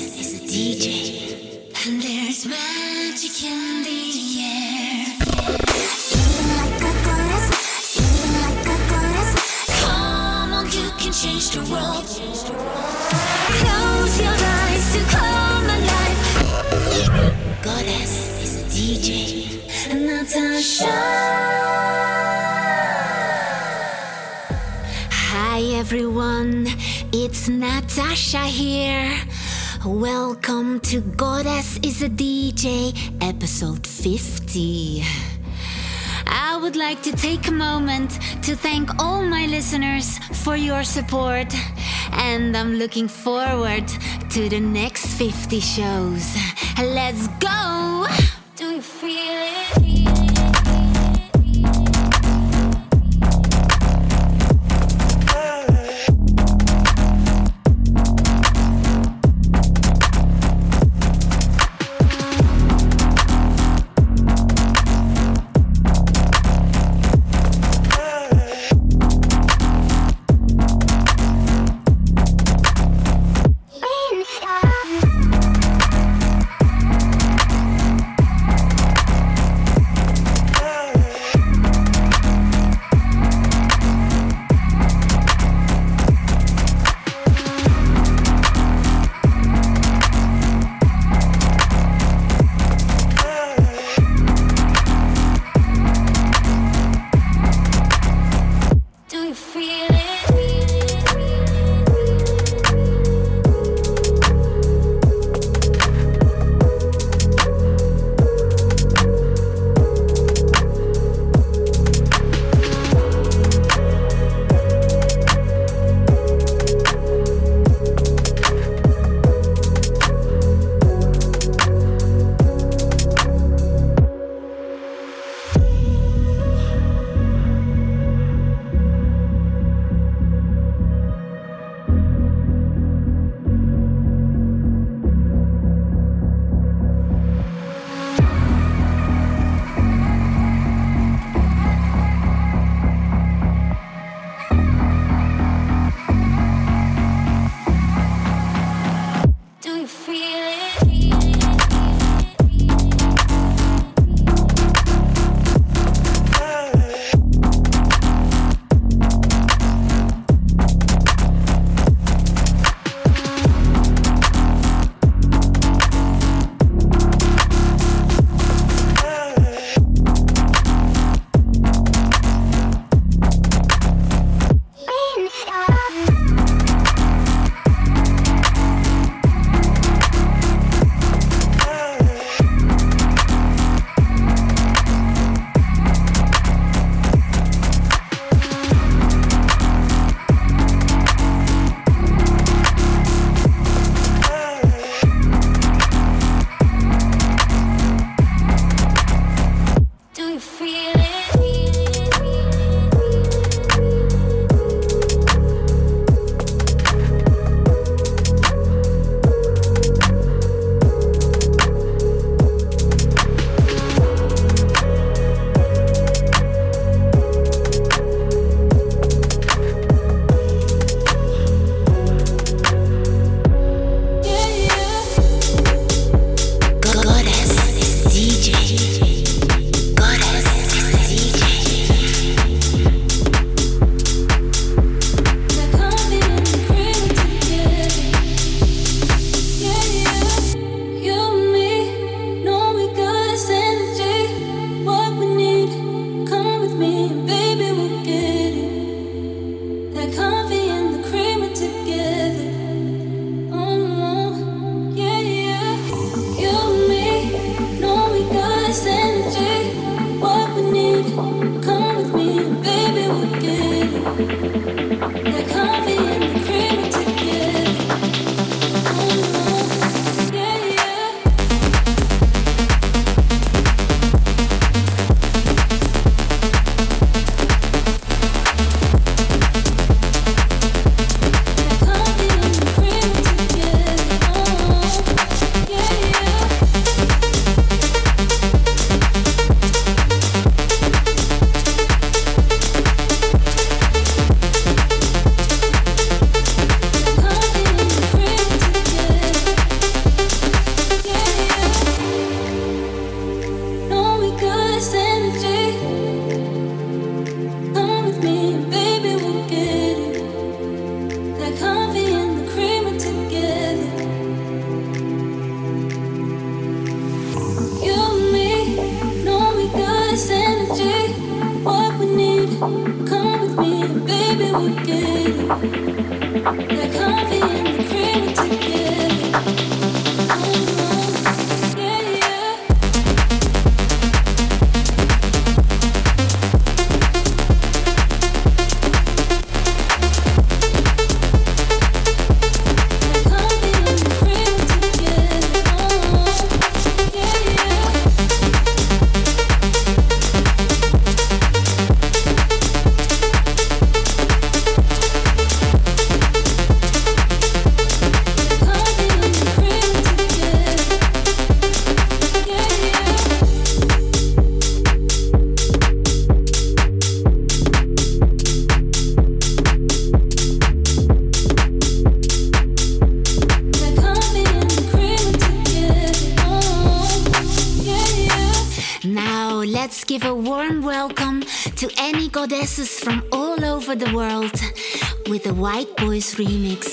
is a DJ, and there's magic in the air. Feeling like a goddess, feeling like a goddess. Come on, you can change the world. Close your eyes to come alive. Goddess is a DJ, and Natasha. Hi everyone, it's Natasha here. Welcome to Goddess is a DJ, episode 50. I would like to take a moment to thank all my listeners for your support, and I'm looking forward to the next 50 shows. Let's go! Do you feel it? Remix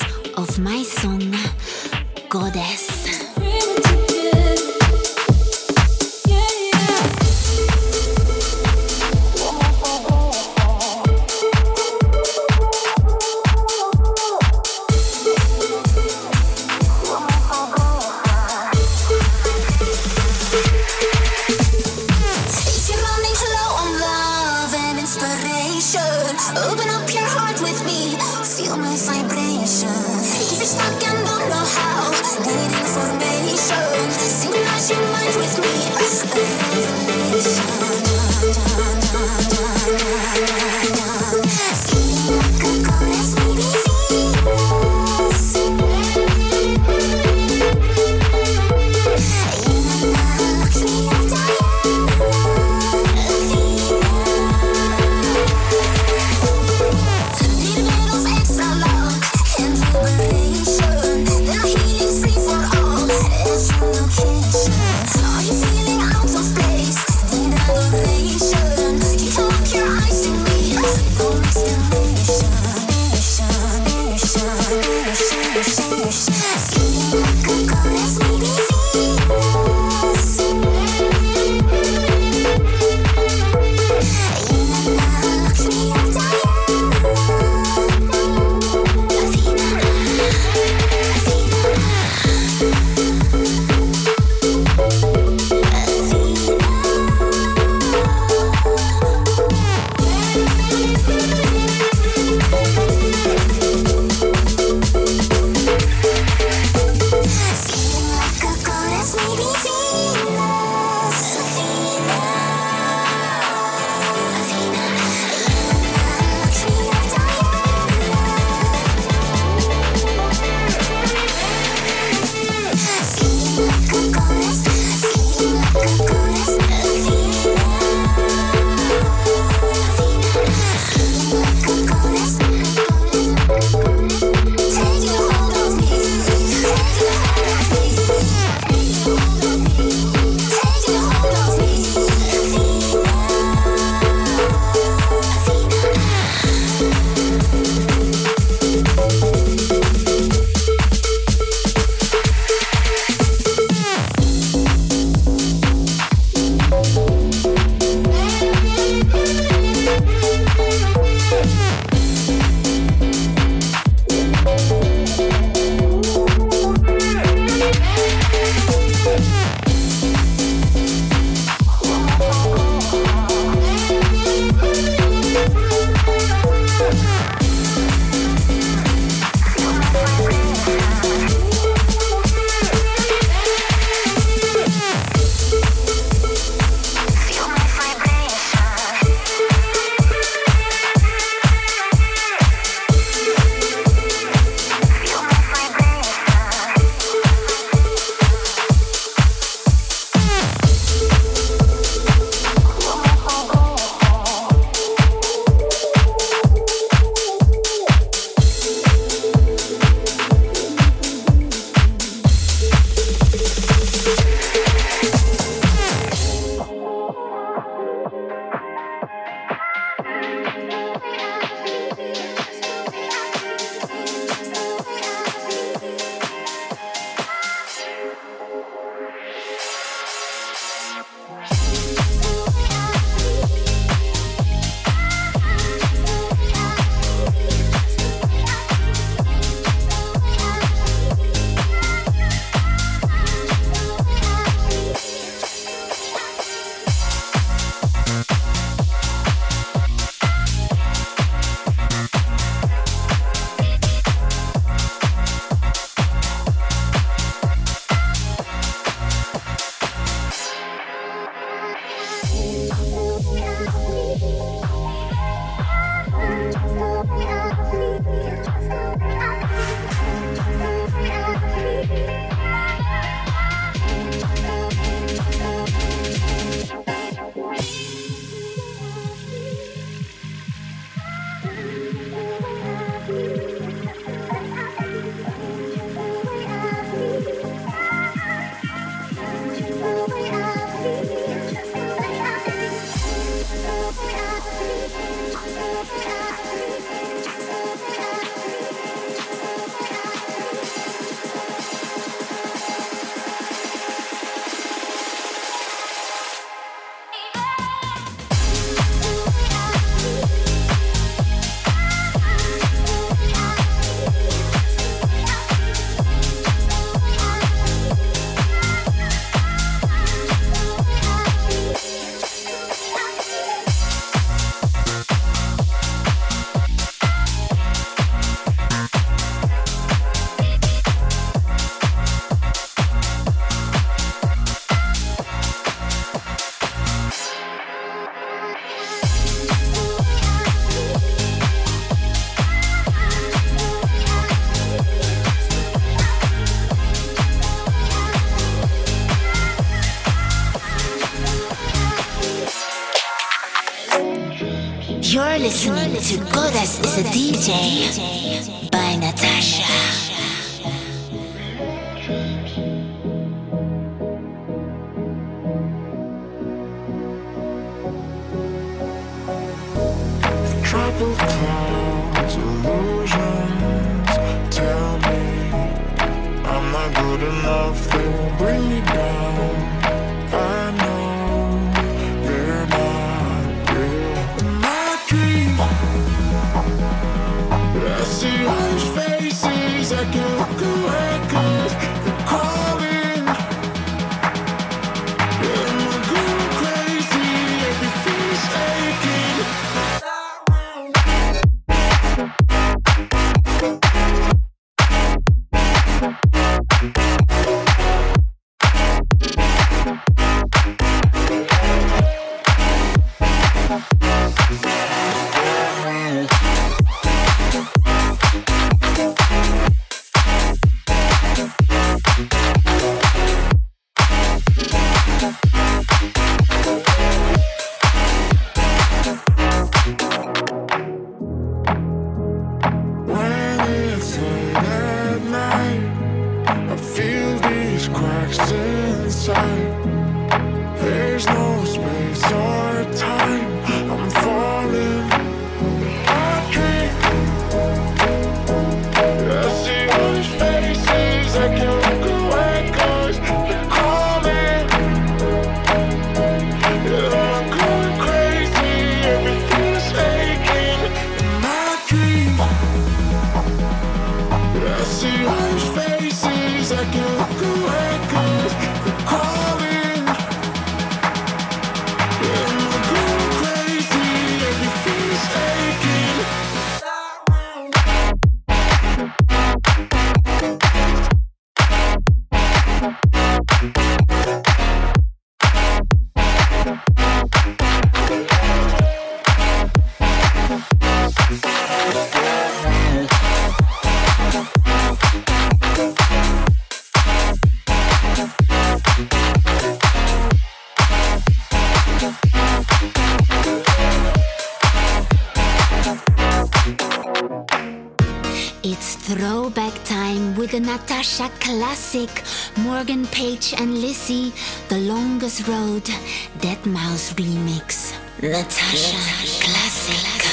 Natasha Classic, Morgan Page and Lissie, The Longest Road, Deadmau5 Remix. Natasha, Natasha Classic. Classic.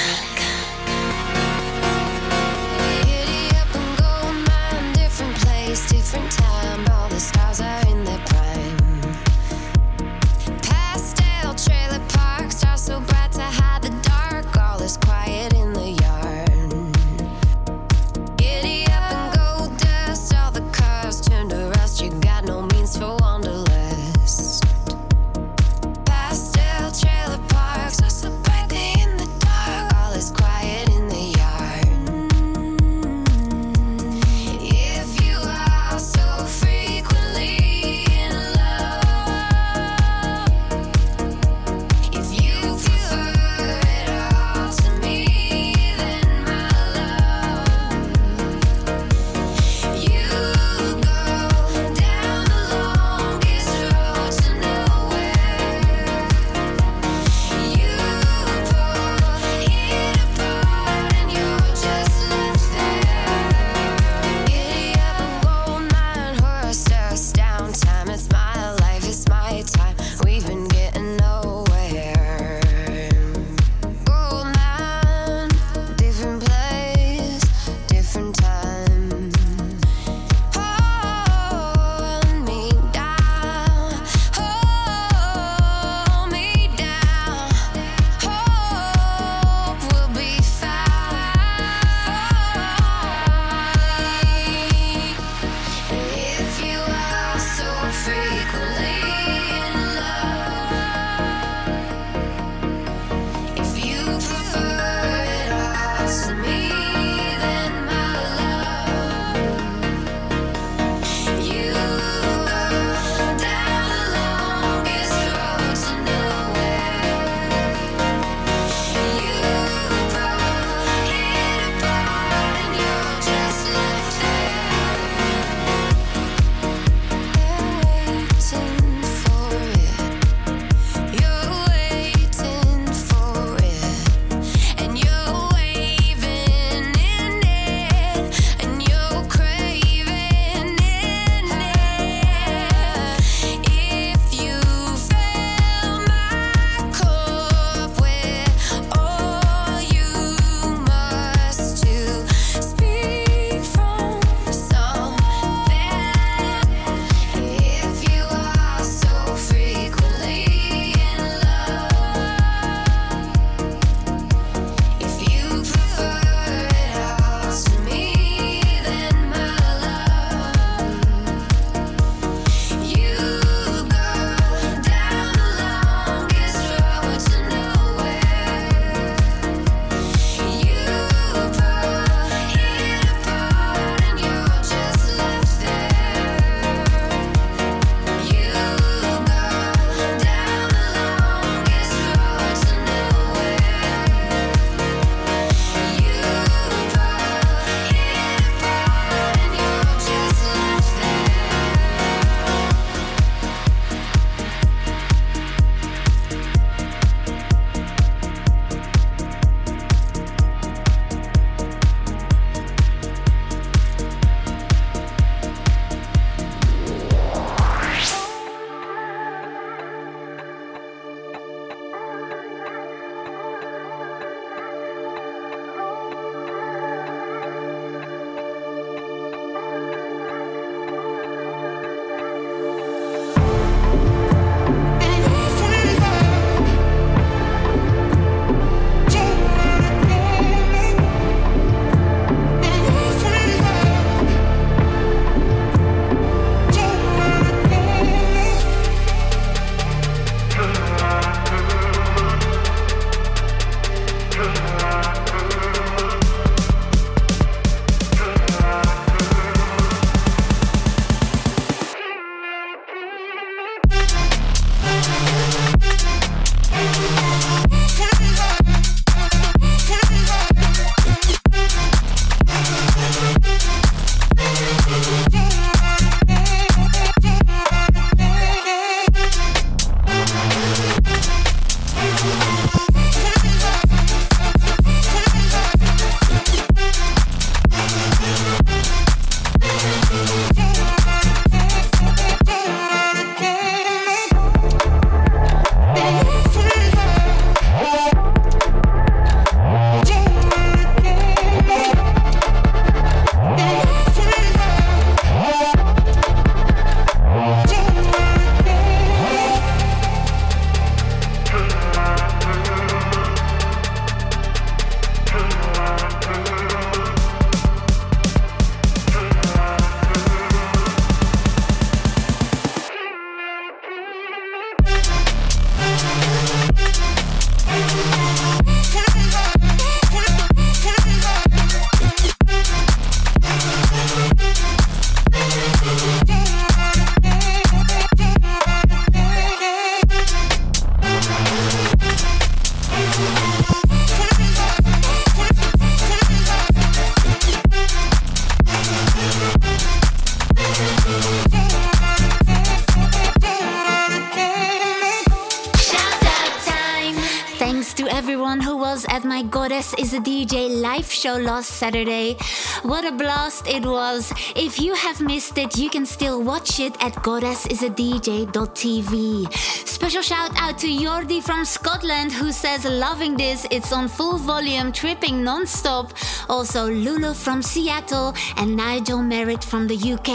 show last Saturday. What a blast it was. If you have missed it, you can still watch it at goddessisadj.tv. Special shout out to Jordi from Scotland who says, Loving this, it's on full volume, tripping non stop. Also, Lulu from Seattle and Nigel Merritt from the UK.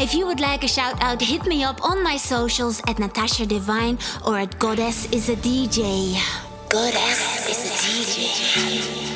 If you would like a shout out, hit me up on my socials at Natasha Divine or at Goddess is a DJ. Goddess is a DJ.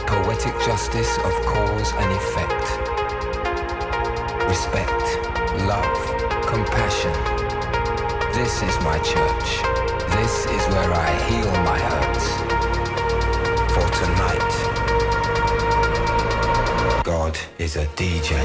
The poetic justice of cause and effect. Respect, love, compassion. This is my church. This is where I heal my hurts. For tonight, God is a DJ.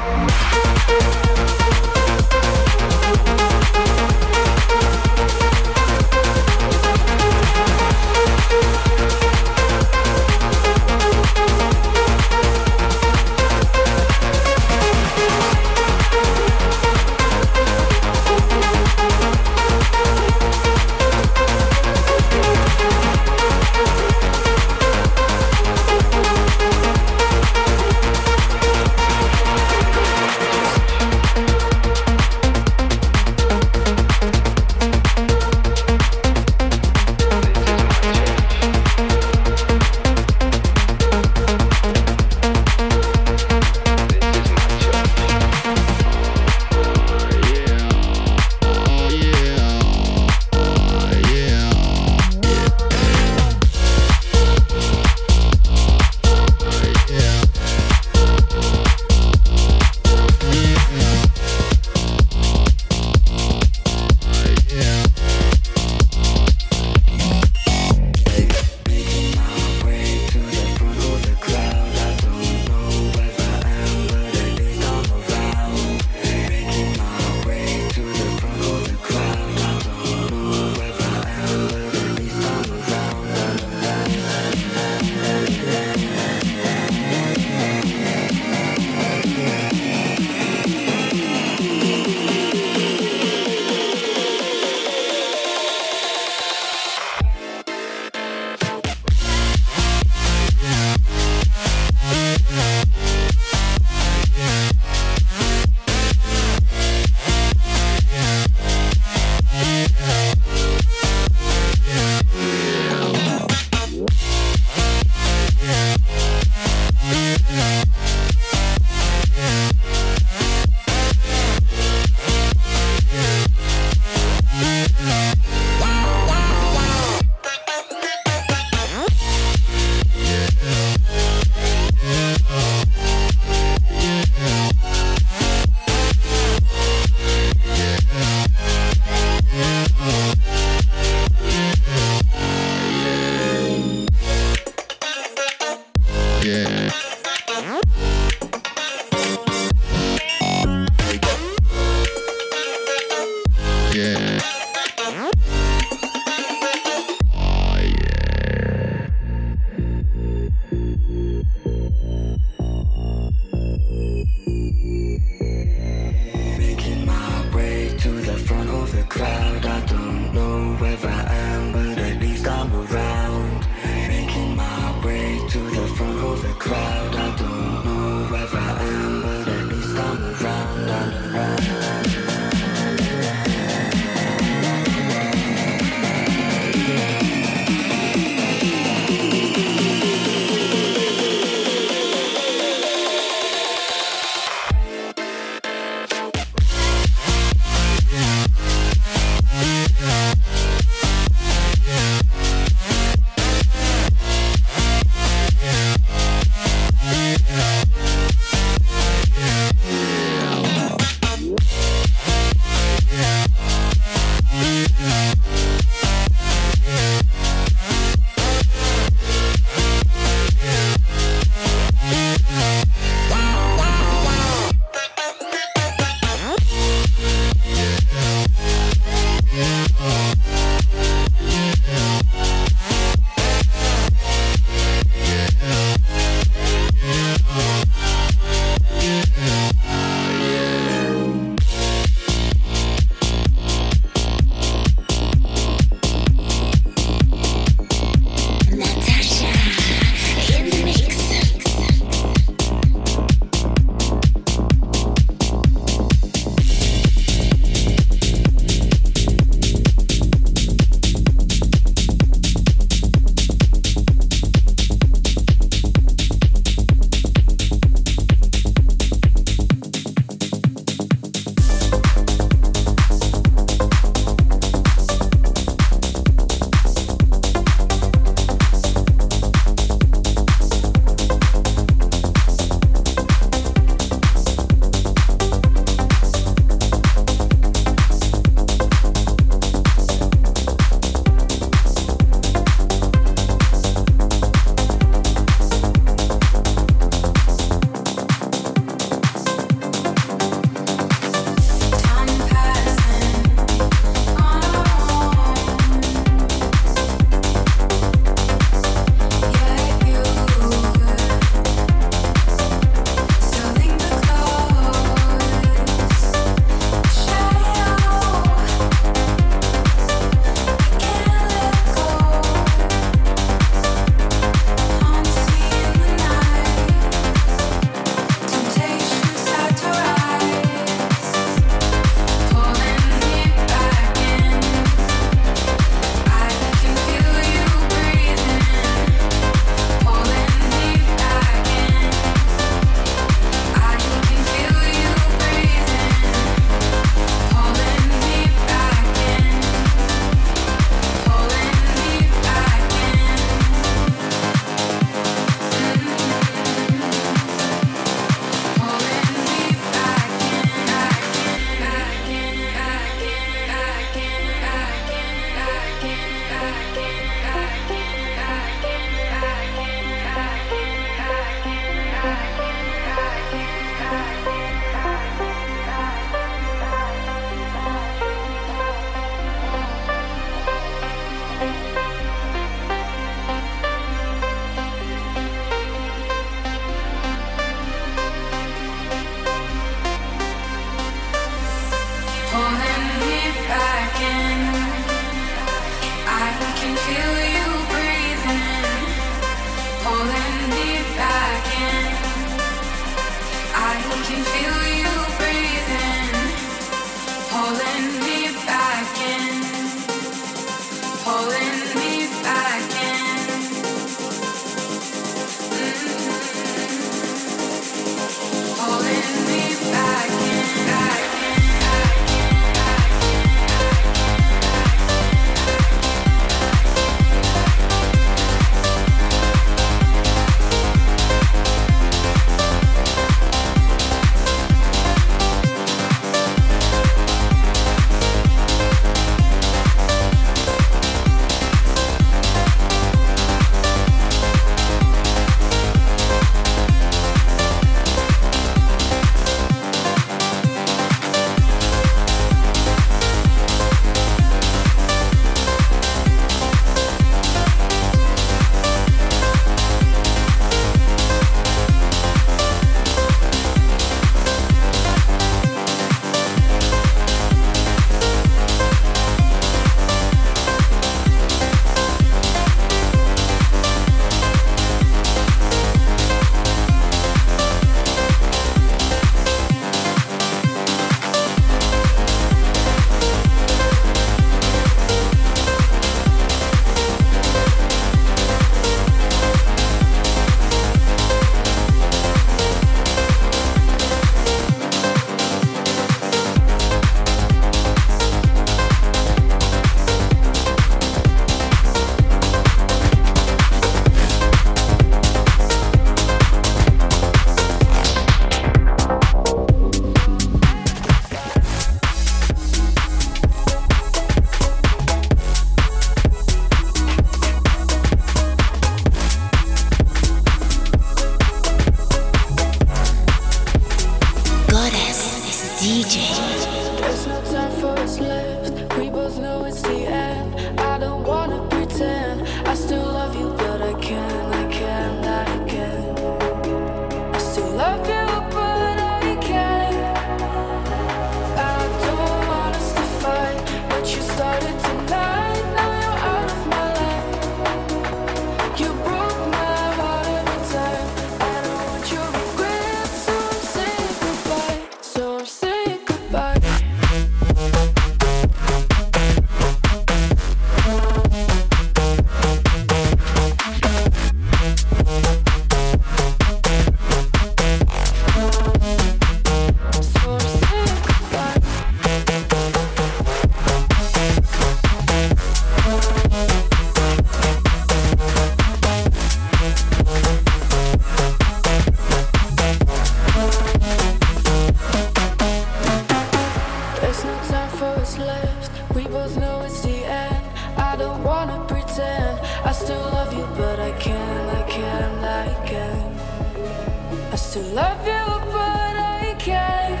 to love you, but I can't.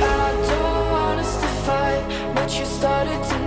I don't want us to fight, but you started to.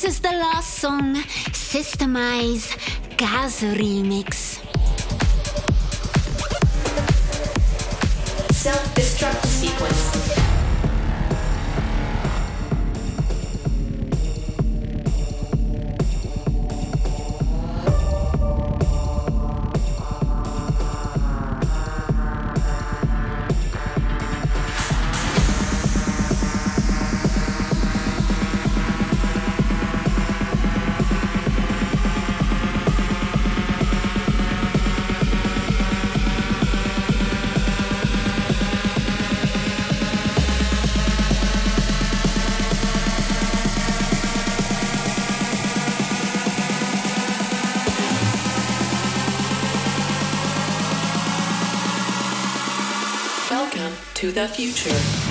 This is the last song, Systemize Gas Remix. Future.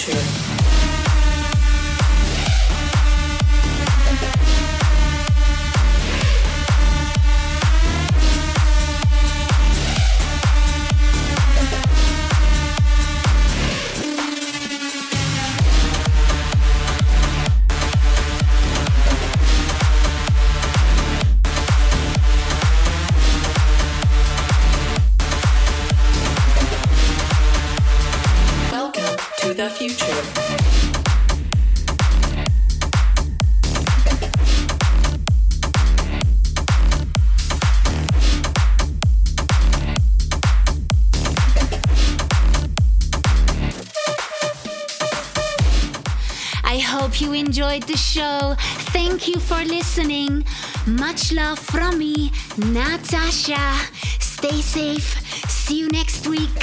Future. Enjoyed the show. Thank you for listening. Much love from me, Natasha. Stay safe. See you next week.